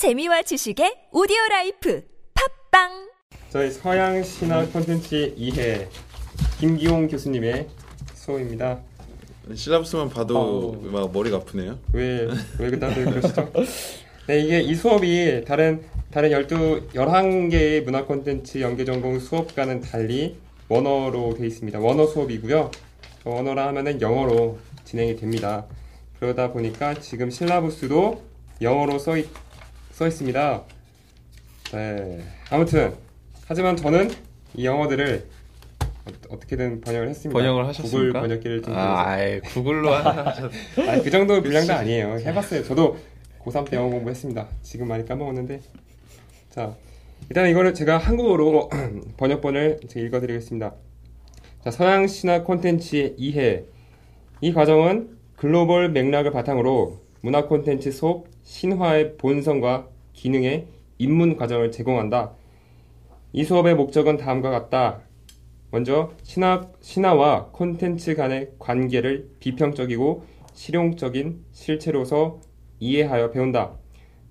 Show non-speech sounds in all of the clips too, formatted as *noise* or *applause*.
재미와 지식의 오디오 라이프 팟빵 저희 서양 신화 콘텐츠 2회 김기홍 교수님의 수업입니다. syllabus만 봐도 아우. 막 머리가 아프네요. 왜왜 다들 그러시죠? *laughs* 네, 이게 이 수업이 다른 다른 12 11개의 문화 콘텐츠 연계 전공 수업과는 달리 원어로 되어 있습니다. 원어 수업이고요. 원어라 하면은 영어로 진행이 됩니다. 그러다 보니까 지금 실라부스도 영어로 써, 있, 써 있습니다. 네. 아무튼 하지만 저는 이 영어들을 어, 떻게든 번역을 했습니다. 번역을 구글 하셨습니까? 번역기를 좀 아, 아예 구글로 하셨. *laughs* 그 정도 분량도 아니에요. 해봤어요. 저도 고3 때 영어 공부했습니다. 지금 많이 까먹었는데. 자, 일단 이거를 제가 한국어로 *clears throat* 번역본을 제가 읽어드리겠습니다. 자, 서양 신화 콘텐츠의 이해. 이 과정은 글로벌 맥락을 바탕으로 문화 콘텐츠 속 신화의 본성과 기능의 입문 과정을 제공한다. 이 수업의 목적은 다음과 같다. 먼저 신화, 신화와 콘텐츠 간의 관계를 비평적이고 실용적인 실체로서 이해하여 배운다.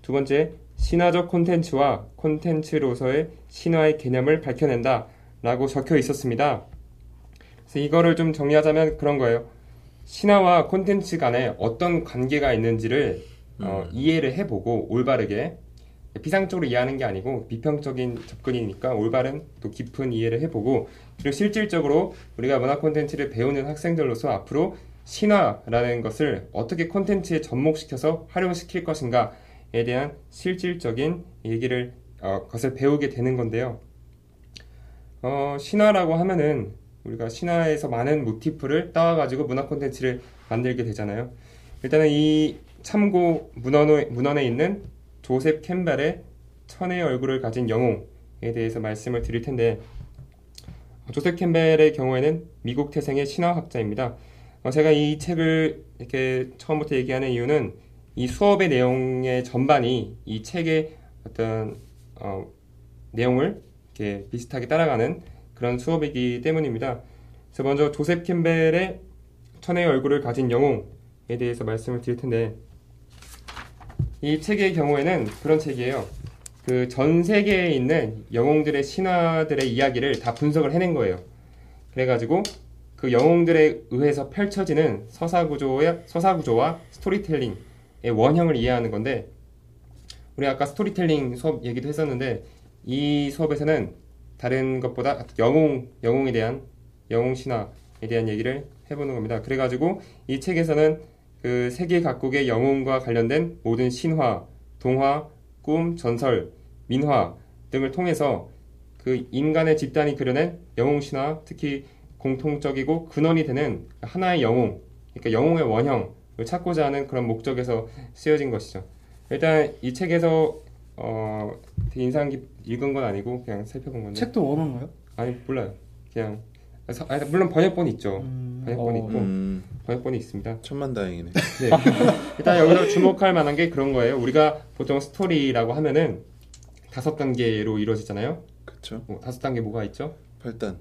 두 번째, 신화적 콘텐츠와 콘텐츠로서의 신화의 개념을 밝혀낸다. 라고 적혀 있었습니다. 그래서 이거를 좀 정리하자면 그런 거예요. 신화와 콘텐츠 간에 어떤 관계가 있는지를 어, 이해를 해보고 올바르게 비상적으로 이해하는 게 아니고 비평적인 접근이니까 올바른 또 깊은 이해를 해보고 그리고 실질적으로 우리가 문화 콘텐츠를 배우는 학생들로서 앞으로 신화라는 것을 어떻게 콘텐츠에 접목시켜서 활용시킬 것인가에 대한 실질적인 얘기를 어, 것을 배우게 되는 건데요. 어, 신화라고 하면은 우리가 신화에서 많은 모티프를 따와가지고 문화 콘텐츠를 만들게 되잖아요. 일단은 이 참고 문헌에, 문헌에 있는 조셉 캠벨의 천의 얼굴을 가진 영웅에 대해서 말씀을 드릴 텐데 어, 조셉 캠벨의 경우에는 미국 태생의 신화학자입니다. 어, 제가 이 책을 이렇게 처음부터 얘기하는 이유는 이 수업의 내용의 전반이 이 책의 어떤 어, 내용을 이렇게 비슷하게 따라가는 그런 수업이기 때문입니다. 그래서 먼저 조셉 캠벨의 천의 얼굴을 가진 영웅에 대해서 말씀을 드릴 텐데 이 책의 경우에는 그런 책이에요. 그 전 세계에 있는 영웅들의 신화들의 이야기를 다 분석을 해낸 거예요. 그래가지고 그 영웅들에 의해서 펼쳐지는 서사 구조의 서사 구조와 스토리텔링의 원형을 이해하는 건데 우리 아까 스토리텔링 수업 얘기도 했었는데 이 수업에서는 다른 것보다 영웅 영웅에 대한 영웅 신화에 대한 얘기를 해보는 겁니다. 그래가지고 이 책에서는 그 세계 각국의 영웅과 관련된 모든 신화, 동화, 꿈, 전설, 민화 등을 통해서 그 인간의 집단이 그려낸 영웅 신화, 특히 공통적이고 근원이 되는 하나의 영웅, 그러니까 영웅의 원형을 찾고자 하는 그런 목적에서 쓰여진 것이죠. 일단 이 책에서 어, 되게 인상 깊 읽은 건 아니고 그냥 살펴본 건데. 책도 원어인가요? 아니 몰라요. 그냥 서- 아니, 물론 번역본이 있죠. 음, 번역본이 어. 있고 음, 번역본이 있습니다. 천만 다행이네. 네. 일단 여기서 주목할 만한 게 그런 거예요. 우리가 보통 스토리라고 하면은 다섯 단계로 이루어지잖아요. 그쵸? 뭐, 다섯 단계 뭐가 있죠? 팔단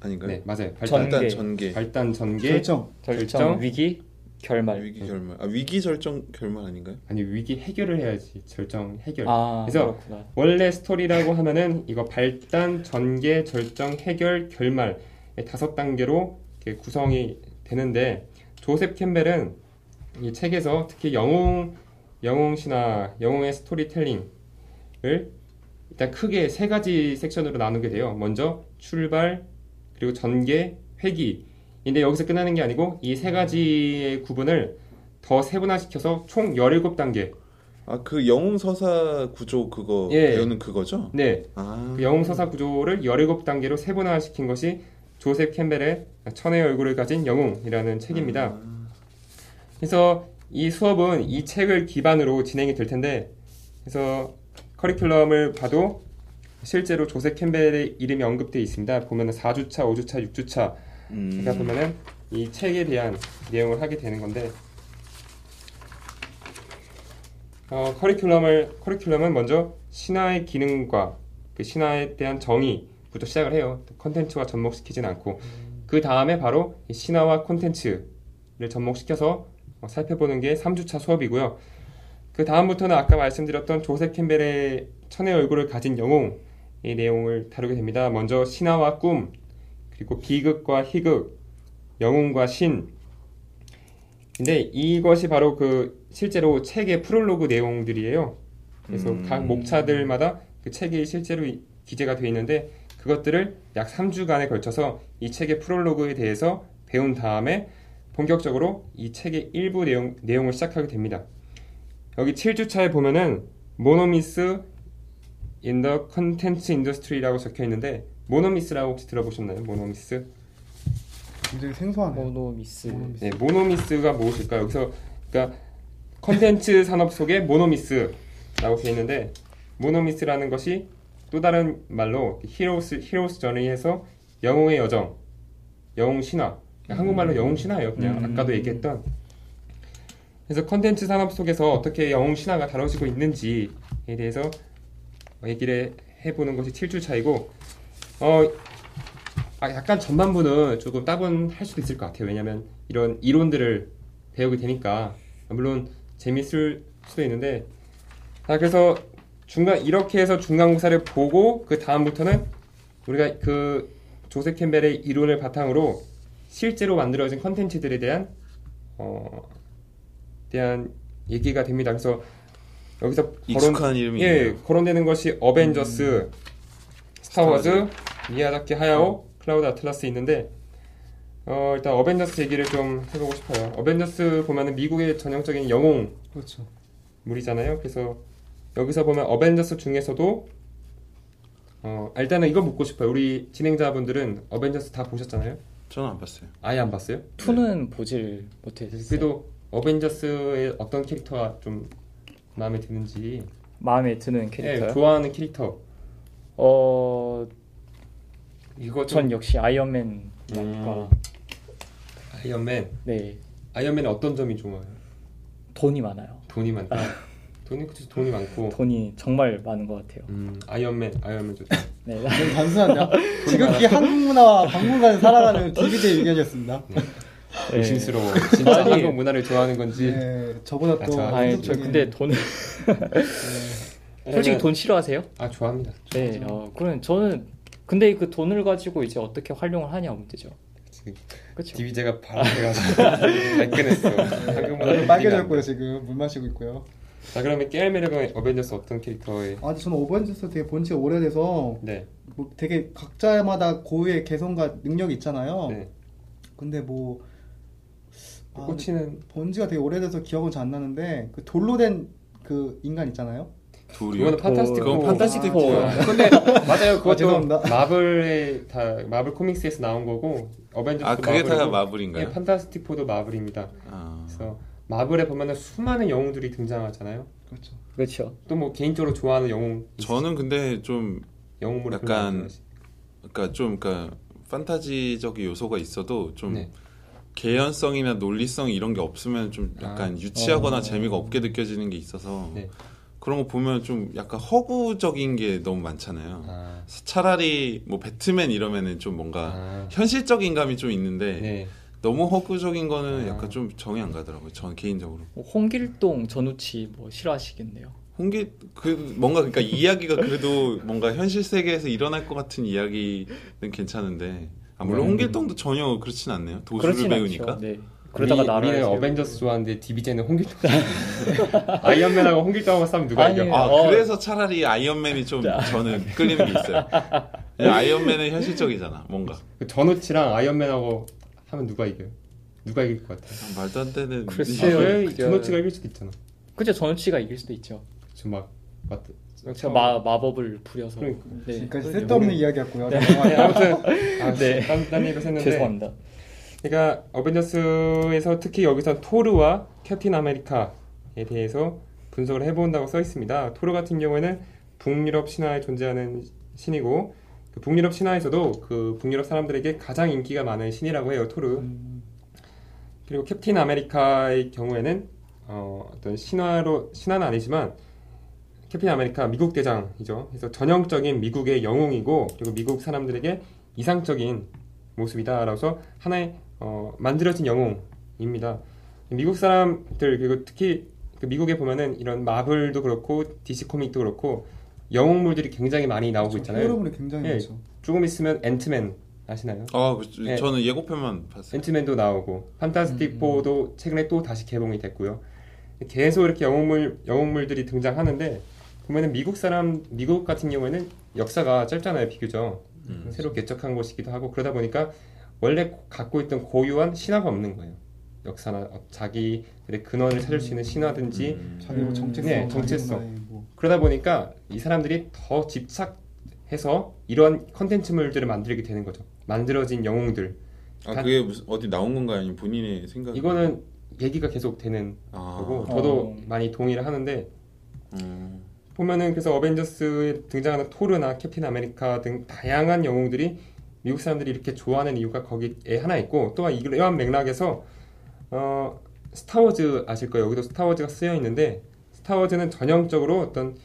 아닌가요? 네, 맞아요. 발단, 발단, 전개. 전개, 발단, 전개, 결정. 결정, 결정? 위기, 결말. 위기 결말. 아 위기 절정 결말 아닌가요? 아니 위기 해결을 해야지. 절정 해결. 아, 그래서 그렇구나. 원래 스토리라고 하면은 이거 발단, 전개, 절정, 해결, 결말 이 다섯 단계로 이렇게 구성이 되는데 조셉 캠벨은 이 책에서 특히 영웅 영웅 신화, 영웅의 스토리텔링을 일단 크게 세 가지 섹션으로 나누게 돼요. 먼저 출발, 그리고 전개, 회기. 근데 여기서 끝나는 게 아니고 이 세 가지의 구분을 더 세분화시켜서 총 17단계. 아 그 영웅 서사 구조 그거 예. 배우는 그거죠? 네. 아 그 영웅 서사 구조를 17단계로 세분화시킨 것이 조셉 캠벨의 천의 얼굴을 가진 영웅이라는 책입니다. 아, 그래서 이 수업은 이 책을 기반으로 진행이 될 텐데 그래서 커리큘럼을 봐도 실제로 조셉 캠벨의 이름이 언급되어 있습니다. 보면은 4주차, 5주차, 6주차 음, 그러니까 보면은 이 책에 대한 내용을 하게 되는 건데 어, 커리큘럼을 커리큘럼은 먼저 신화의 기능과 그 신화에 대한 정의부터 시작을 해요. 컨텐츠와 접목시키진 않고 그 다음에 바로 이 신화와 콘텐츠를 접목시켜서 어, 살펴보는 게 3주차 수업이고요. 그그 다음부터는 아까 말씀드렸던 조셉 캠벨의 천의 얼굴을 가진 영웅의 내용을 다루게 됩니다. 먼저 신화와 꿈, 그리고 비극과 희극, 영웅과 신. 근데 이것이 바로 그 실제로 책의 프롤로그 내용들이에요. 그래서 음. 각 목차들마다 그 책이 실제로 이- 기재가 되어 있는데 그것들을 약 3주간에 걸쳐서 이 책의 프롤로그에 대해서 배운 다음에 본격적으로 이 책의 일부 내용, 내용을 시작하게 됩니다. 여기 7주차에 보면은 monomyth the content industry라고 적혀 있는데 monomyth라고 혹시 들어보셨나요? monomyth? 굉장히 생소하네요. monomyth. monomyth. 네, monomyth가 무엇일까요? 여기서 그러니까 컨텐츠 산업 속에 monomyth라고 되어 있는데 monomyth라는 것이 또 다른 말로 hero's hero's journey에서 영웅의 여정, 영웅 신화. 한국말로 영웅 신화예요. 그냥 음. 아까도 얘기했던. 그래서 컨텐츠 산업 속에서 어떻게 영웅 신화가 다뤄지고 있는지에 대해서 얘기를 해보는 것이 7주 차이고, 어, 아, 약간 전반부는 조금 따분할 수도 있을 것 같아요. 왜냐하면 이런 이론들을 배우게 되니까 물론 재밌을 수도 있는데, 자 그래서 중간 이렇게 해서 중간고사를 보고 그 다음부터는 우리가 그 조셉 캠벨의 이론을 바탕으로 실제로 만들어진 컨텐츠들에 대한 어 대한 얘기가 됩니다. 그래서 여기서 거론 익숙한 이름이 예. 거론되는 것이 어벤져스, 스타워즈, 미야자키 하야오, 클라우드 아틀라스 있는데 어 일단 어벤져스 얘기를 좀 해보고 싶어요. 어벤져스 보면은 미국의 전형적인 영웅 그렇죠. 물이잖아요. 그래서 여기서 보면 어벤져스 중에서도 어 일단은 이거 묻고 싶어요. 우리 진행자분들은 어벤져스 다 보셨잖아요. 저는 안 봤어요. 아예 안 봤어요? 투는 보질 못했어요. 그래도 어벤져스의 어떤 캐릭터가 좀 마음에 드는지 마음에 드는 예, 캐릭터요. 좋아하는 캐릭터 어, 이거 좀전 역시 아이언맨이니까. 음. 아이언맨 네, 아이언맨의 어떤 점이 좋아요? 돈이 많아요. 돈이 많다. 돈이 그치 돈이 많고 돈이 정말 많은 것 같아요. 음 아이언맨 아이언맨 좋다. *laughs* 네, 너무 단순한데요. 지극히 한국 문화와 박물관을 살아가는 DBJ 의견이었습니다. 네. 의심스러워. 진짜 아니. 한국 문화를 좋아하는 건지. 네, 저보다 아, 또 저- 아니, 저 한국적인- 근데 돈 네. 솔직히 돈 싫어하세요? 아 좋아합니다. 네, 어, 그럼 저는 근데 그 돈을 가지고 이제 어떻게 활용을 하냐 문제죠. 그렇죠. 디비제가 발언해가지고 발끈했어. 얼굴 빨개졌고요 지금 물 마시고 있고요. 자 그러면 깨알메르가 어벤져스 어떤 캐릭터에? 아 저는 오벤져스 되게 본 지가 오래돼서 네. 뭐 되게 각자마다 고유의 개성과 능력이 있잖아요. 네. 근데 뭐 아, 꽂히는 본 지가 되게 오래돼서 기억은 잘 안 나는데 그 돌로 된 그 인간 있잖아요. 둘이요. 그거는 판타스틱 그건 포. 판타스틱 포. 근데 맞아요. 아, 그것도 죄송합니다. 마블의 다 마블 코믹스에서 나온 거고 어벤져스 아 그게 다 마블이고, 마블인가요? 예, 판타스틱 포도 마블입니다. 아, 그래서 마블에 보면은 수많은 영웅들이 등장하잖아요. 그렇죠. 그렇죠. 또 뭐 개인적으로 좋아하는 영웅 저는 근데 좀 영웅물을 약간 그러니까 좀 그러니까 판타지적인 요소가 있어도 좀 네. 개연성이나 논리성 이런 게 없으면 좀 약간 아. 유치하거나 어. 재미가 없게 느껴지는 게 있어서 네. 그런 거 보면 좀 약간 허구적인 게 너무 많잖아요. 아, 차라리 뭐 배트맨 이러면은 좀 뭔가 아, 현실적인 감이 좀 있는데 네. 너무 허구적인 거는 아. 약간 좀 정이 안 가더라고요. 전 개인적으로. 뭐 홍길동 전우치 뭐 싫어하시겠네요. 홍기 그 뭔가 그러니까 이야기가 그래도 *laughs* 뭔가 현실 세계에서 일어날 것 같은 이야기는 괜찮은데 아, 물론 음. 홍길동도 전혀 그렇진 않네요. 도수를 그렇진 배우니까. 않죠. 네. 그러다가 나라를 우리는. 어벤져스 좋아하는데 디비제는 홍길동. *laughs* 아이언맨하고 홍길동하고 싸면 누가 아니, 이겨? 아 어. 그래서 차라리 아이언맨이 좀 저는 끌리는 게 있어요. 아이언맨은 현실적이잖아. 뭔가 그 전우치랑 아이언맨하고 하면 누가 이겨요? 누가 이길 것 같아요? 아, 말도 안 되는. 글쎄요. 아, 전우치가 이길 수도 있잖아. 그죠 전우치가 이길 수도 있죠. 지금 막 맞. 제가 마 마법을 부려서. 그러니까. 네. 지금까지. 쓸데없는 이야기였고요. 네. 네, 아무튼 아, 네. 딴, 딴 얘기를 했는데 죄송합니다. 그러니까 어벤져스에서 특히 여기서 토르와 캡틴 아메리카에 대해서 분석을 해본다고 써 있습니다. 토르 같은 경우에는 북유럽 신화에 존재하는 신이고 그 북유럽 신화에서도 그 북유럽 사람들에게 가장 인기가 많은 신이라고 해요. 토르. 음, 그리고 캡틴 아메리카의 경우에는 어, 어떤 신화로 신화는 아니지만 캡틴 아메리카 미국 대장이죠. 그래서 전형적인 미국의 영웅이고 그리고 미국 사람들에게 이상적인 모습이다라서 하나의 어, 만들어진 영웅입니다. 미국 사람들 그리고 특히 그 미국에 보면은 이런 마블도 그렇고 DC 코믹도 그렇고 영웅물들이 굉장히 많이 나오고 있잖아요. 히어로물이 굉장히 예. 많죠. 조금 있으면 앤트맨 아시나요? 아, 그, 네. 저는 예고편만 봤어요. 앤트맨도 나오고 판타스틱 음. 포도 최근에 또 다시 개봉이 됐고요. 계속 이렇게 영웅물 영웅물들이 등장하는데 보면은 미국 사람 미국 같은 경우에는 역사가 짧잖아요 비교적 음. 새로 개척한 곳이기도 하고 그러다 보니까 원래 갖고 있던 고유한 신화가 없는 거예요. 역사나 어, 자기들의 근원을 찾을 수 있는 신화든지 음. 자기 뭐 음. 정체성, 네, 자기 정체성. 뭐 그러다 보니까 이 사람들이 더 집착해서 이런 컨텐츠물들을 만들게 되는 거죠. 만들어진 영웅들 아, 그게 무슨 어디 나온 건가요? 아니면 본인의 생각? 이거는 얘기가 계속 되는 아, 거고 저도 어. 많이 동의를 하는데 음. 보면은 그래서 어벤져스에 등장하는 토르나 캡틴 아메리카 등 다양한 영웅들이 미국 사람들이 이렇게 좋아하는 이유가 거기에 하나 있고 또 이러한 맥락에서 어 스타워즈 아실 거예요 여기도 스타워즈가 쓰여 있는데 스타워즈는 전형적으로 어떤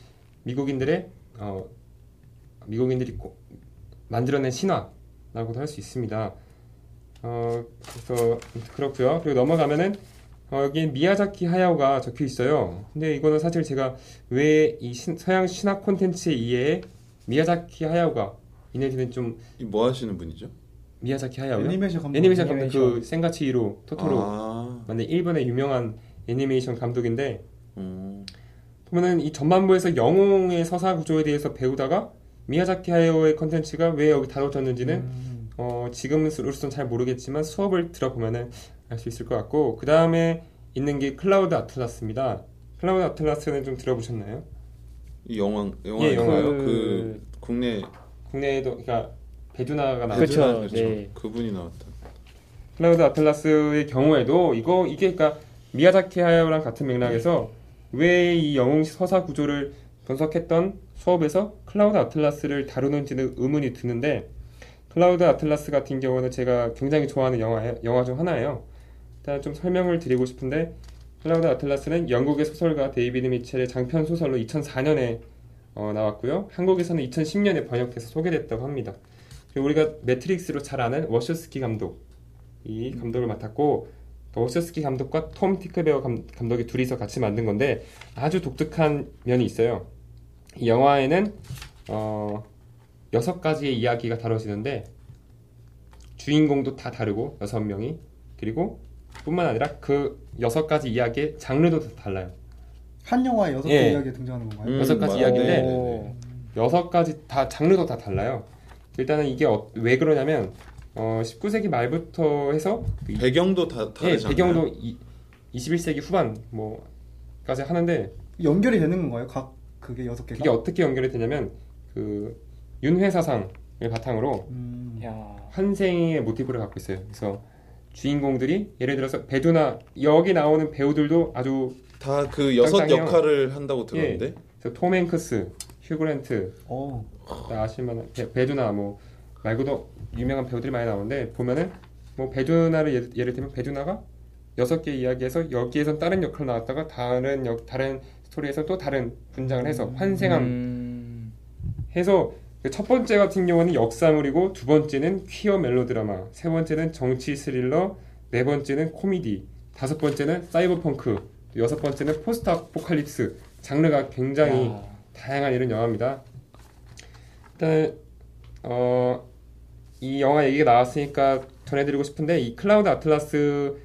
미국인들의 어 미국인들이 꼭 만들어낸 신화라고도 할 수 있습니다. 어 그래서 그렇고요. 그리고 넘어가면은 어, 여기 미야자키 하야오가 적혀 있어요. 근데 이거는 사실 제가 왜 이 서양 신화 콘텐츠에 의해 미야자키 하야오가 있는지는 좀 이뭐 하시는 분이죠? 미야자키 하야오요? 애니메이션 감독 애니메이션 감독 그 애니메이션. 센과 치히로 토토로 아, 만든 일본의 유명한 애니메이션 감독인데 음. 보면은 이 전반부에서 영웅의 서사 구조에 대해서 배우다가 미야자키 하야오의 컨텐츠가 왜 여기 다뤄졌는지는 음. 어, 지금으로서는 잘 모르겠지만 수업을 들어보면은 알 수 있을 것 같고 그 다음에 있는 게 클라우드 아틀라스입니다. 클라우드 아틀라스는 좀 들어보셨나요? 이 영화 영화 예, 영화요? 그- 그 국내 국내에도 그러니까 배두나가 나왔죠. 그쵸. 네. 그분이 나왔다. 클라우드 아틀라스의 경우에도 이거 이게 그러니까 미야자키 하야오랑 같은 맥락에서 왜 이 영웅 서사 구조를 분석했던 수업에서 클라우드 아틀라스를 다루는지는 의문이 드는데 클라우드 아틀라스 같은 경우는 제가 굉장히 좋아하는 영화 영화 중 하나예요. 일단 좀 설명을 드리고 싶은데 클라우드 아틀라스는 영국의 소설가 데이비드 미첼의 장편 소설로 2004년에 어, 나왔고요. 한국에서는 2010년에 번역돼서 소개됐다고 합니다. 그리고 우리가 매트릭스로 잘 아는 워쇼스키 감독 이 감독을 맡았고 그 워쇼스키 감독과 톰 티크베어 감, 감독이 둘이서 같이 만든 건데 아주 독특한 면이 있어요. 이 영화에는 어, 여섯 가지의 이야기가 다뤄지는데 주인공도 다 다르고 여섯 명이 그리고 뿐만 아니라 그 여섯 가지 이야기의 장르도 다 달라요. 한 영화에 여섯 예. 개 이야기가 등장하는 건가요? 음, 여섯 가지 맞아요. 이야기인데 네, 네, 네. 여섯 가지 다 장르도 다 달라요. 일단은 이게 어- 왜 그러냐면 어, 19세기 말부터 해서 그 이- 배경도 다 예, 다르잖아요. 배경도 이, 21세기 후반 뭐까지 하는데 연결이 되는 건가요? 각 그게 여섯 개가? 그게 어떻게 연결이 되냐면 그 윤회 사상을 바탕으로 음. 야. 환생의 모티브를 갖고 있어요. 그래서 주인공들이 예를 들어서 배두나 여기 나오는 배우들도 아주 다 그 여섯 짱짱해요. 역할을 한다고 들었는데. 그래서 톰 행크스, 휴그랜트, 어. 다 아실만한 배, 배두나 뭐 말고도 유명한 배우들이 많이 나오는데 보면은 뭐 배두나를 예를, 예를 들면 배두나가 여섯 개 이야기에서 여기에선 다른 역할 나왔다가 다른 역 다른 스토리에서 또 다른 분장을 해서 환생함 음. 해서 그 첫 번째 같은 경우는 역사물이고 두 번째는 퀴어 멜로드라마, 세 번째는 정치 스릴러, 네 번째는 코미디, 다섯 번째는 사이버펑크, 여섯 번째는 post-apocalypse 장르가 굉장히 야. 다양한 이런 영화입니다. 일단 어, 이 영화 얘기가 나왔으니까 전해드리고 싶은데 이 클라우드 아틀라스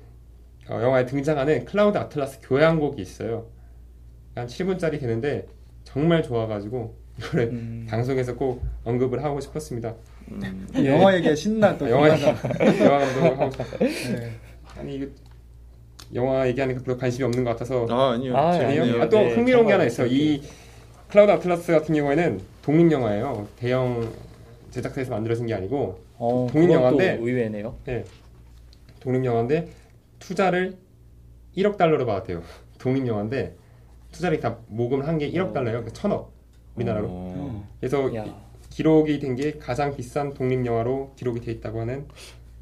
어, 영화에 등장하는 클라우드 아틀라스 교향곡이 있어요. 한 7분짜리 되는데 정말 좋아가지고 이거를 음. 방송에서 꼭 언급을 하고 싶었습니다. 음. 영화 얘기에 신나 또. 아, 영화 감독을 하고 싶... 네. 아니 이거 영화 얘기하니까 별로 관심이 없는 것 같아서 아 아니요. 아, 아니요. 아, 또 네, 흥미로운 게 하나 있어요. 이 클라우드 아틀라스 같은 경우에는 독립 영화예요. 대형 제작사에서 만들어진 게 아니고 어, 독립 영화인데 또 의외네요. 독립 영화인데 투자를 1억 달러로 받았대요. *laughs* 독립 영화인데 투자를 다 모금을 한 게 1억 달러예요. 그러니까 천억 우리나라로. 어. 그래서 야. 이- 기록이 된 게 가장 비싼 독립 영화로 기록이 돼 있다고 하는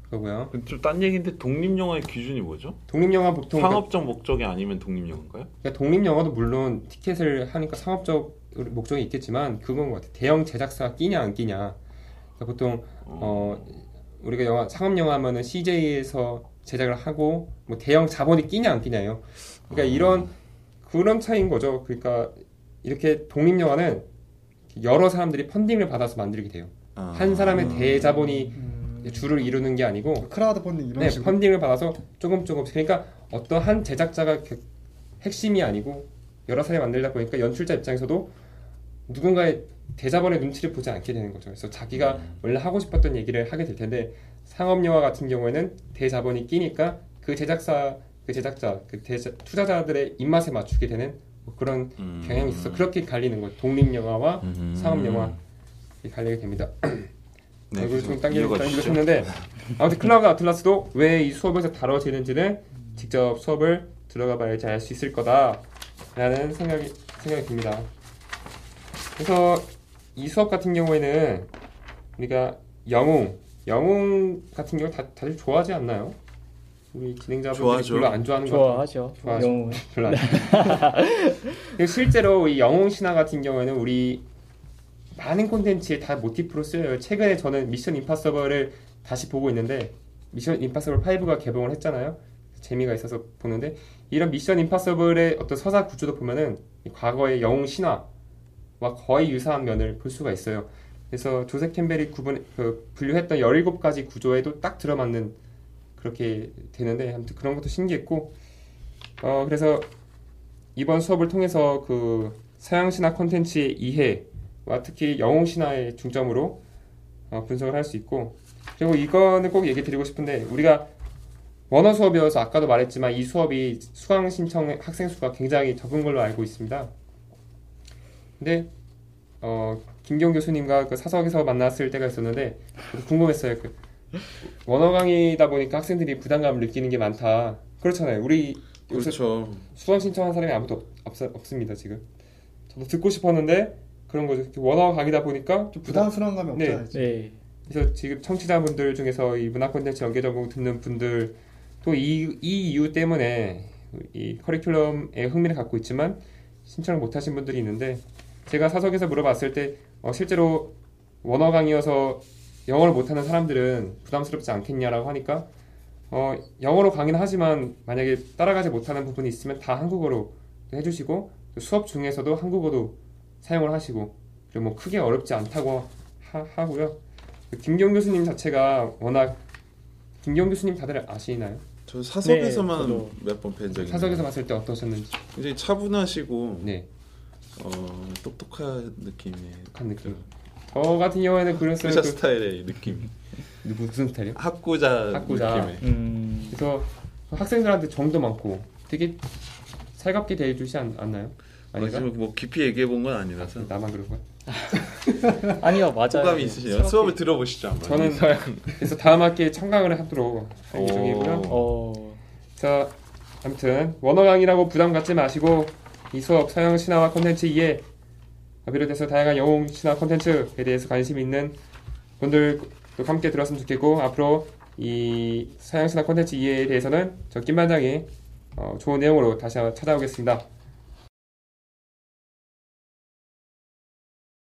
거고요. 좀 딴 얘기인데 독립 영화의 기준이 뭐죠? 독립 영화 보통 상업적 목적이 아니면 독립 영화인가요? 그러니까 독립 영화도 물론 티켓을 하니까 상업적 목적이 있겠지만 그건 것 같아. 대형 제작사가 끼냐 안 끼냐. 그러니까 보통 어 우리가 영화 상업 영화 하면은 CJ에서 제작을 하고 뭐 대형 자본이 끼냐 안 끼냐요. 그러니까 어. 이런 그런 차이인 거죠. 그러니까 이렇게 독립 영화는 여러 사람들이 funding을 받아서 만들게 돼요. 아. 한 사람의 대자본이 음, 주를 이루는 게 아니고 crowd funding 이런 네, 식으로. funding을 받아서 조금 조금 그러니까 어떤 한 제작자가 그 핵심이 아니고 여러 사람이 만들다 보니까 연출자 입장에서도 누군가의 대자본의 눈치를 보지 않게 되는 거죠. 그래서 자기가 음. 원래 하고 싶었던 얘기를 하게 될 텐데 상업 영화 같은 경우에는 대자본이 끼니까 그 제작사, 그 제작자, 그 대자, 투자자들의 입맛에 맞추게 되는 뭐 그런 음. 경향이 있어서 그렇게 갈리는 거예요. 독립 영화와 음. 상업 영화 갈리게 됩니다. *clears throat* 네, 계속 당기는 읽어주시죠. 당기셨는데 아무튼 클라우드 아틀라스도 왜 이 수업에서 다뤄지는지는 직접 수업을 들어가 봐야지 알 수 있을 거다라는 생각이 생각이 듭니다. 그래서 이 수업 같은 경우에는 우리가 영웅 영웅 같은 경우 다 다들 좋아하지 않나요? 우리 진행자분들이. 별로 안 좋아하는 것 같아요. 좋아하죠. 좋아하죠. 영웅은. 별로 안 *laughs* 그리고 실제로 이 영웅 신화 같은 경우에는 우리 많은 콘텐츠에 다 모티프로 쓰여요. 최근에 저는 미션 임파서블을 다시 보고 있는데 미션 임파서블 5가 개봉을 했잖아요. 재미가 있어서 보는데 이런 미션 임파서블의 어떤 서사 구조도 보면은 이 과거의 영웅 신화와 거의 유사한 면을 볼 수가 있어요. 그래서 조셉 캠벨이 구분 그 분류했던 17가지 구조에도 딱 들어맞는 그렇게 되는데 아무튼 그런 것도 신기했고 어 그래서 이번 수업을 통해서 그 서양 신화 콘텐츠의 이해와 특히 영웅 신화의 중점으로 어, 분석을 할 수 있고 그리고 이거는 꼭 얘기 드리고 싶은데 우리가 원어 수업이어서 아까도 말했지만 이 수업이 수강 신청 학생 수가 굉장히 적은 걸로 알고 있습니다. 근데 어 김경 교수님과 그 사석에서 만났을 때가 있었는데 궁금했어요. 그 원어 강의다 보니까 학생들이 부담감을 느끼는 게 많다. 그렇잖아요. 우리 그렇죠. 수강 신청한 사람이 아무도 없, 없, 없습니다 지금. 저도 듣고 싶었는데 그런 거죠. 원어 강의다 보니까 좀 부담스러운 감이 네. 없잖아요. 네. 그래서 지금 청취자분들 중에서 이 문화 콘텐츠 연계 전공 듣는 분들 또이 이 이유 때문에 이 커리큘럼에 흥미를 갖고 있지만 신청을 못 하신 분들이 있는데 제가 사석에서 물어봤을 때 어, 실제로 원어 강의여서 영어를 못하는 사람들은 부담스럽지 않겠냐라고 하니까 어, 영어로 강의는 하지만 만약에 따라가지 못하는 부분이 있으면 다 한국어로 해주시고 수업 중에서도 한국어도 사용을 하시고 그리고 뭐 크게 어렵지 않다고 하, 하고요. 김경 교수님 자체가 워낙 김경 교수님 다들 아시나요? 저 사석에서만 네, 저도. 몇번 뵌 적이 사석에서 봤을 때 어떠셨는지. 굉장히 차분하시고 네, 어, 똑똑한 느낌의 한 느낌. 저 같은 경우에는 그랬어요. 의사 그, 스타일의 느낌. 무슨 스타일이요? 학구자, 학구자. 느낌의. 음. 그래서 학생들한테 정도 많고 되게 살갑게 대해주지 않, 않나요? 아닌가? 지금 뭐 깊이 얘기해 본 건 아니라서 나만 그런 거야? *laughs* 아니요, 맞아요. 호감이 있으시네요. 새롭게- 수업을 들어보시죠 한번. 저는 *laughs* 그래서 다음 학기에 청강을 하도록 할 오. 예정이고요. 어. 자, 아무튼 원어 강의라고 부담 갖지 마시고 이 수업 서양 신화와 콘텐츠 이해 비롯해서 다양한 영웅 신화 콘텐츠에 대해서 관심 있는 분들도 함께 들었으면 좋겠고 앞으로 이 서양 신화 콘텐츠 이해에 대해서는 저 김반장이 어, 좋은 내용으로 다시 찾아오겠습니다.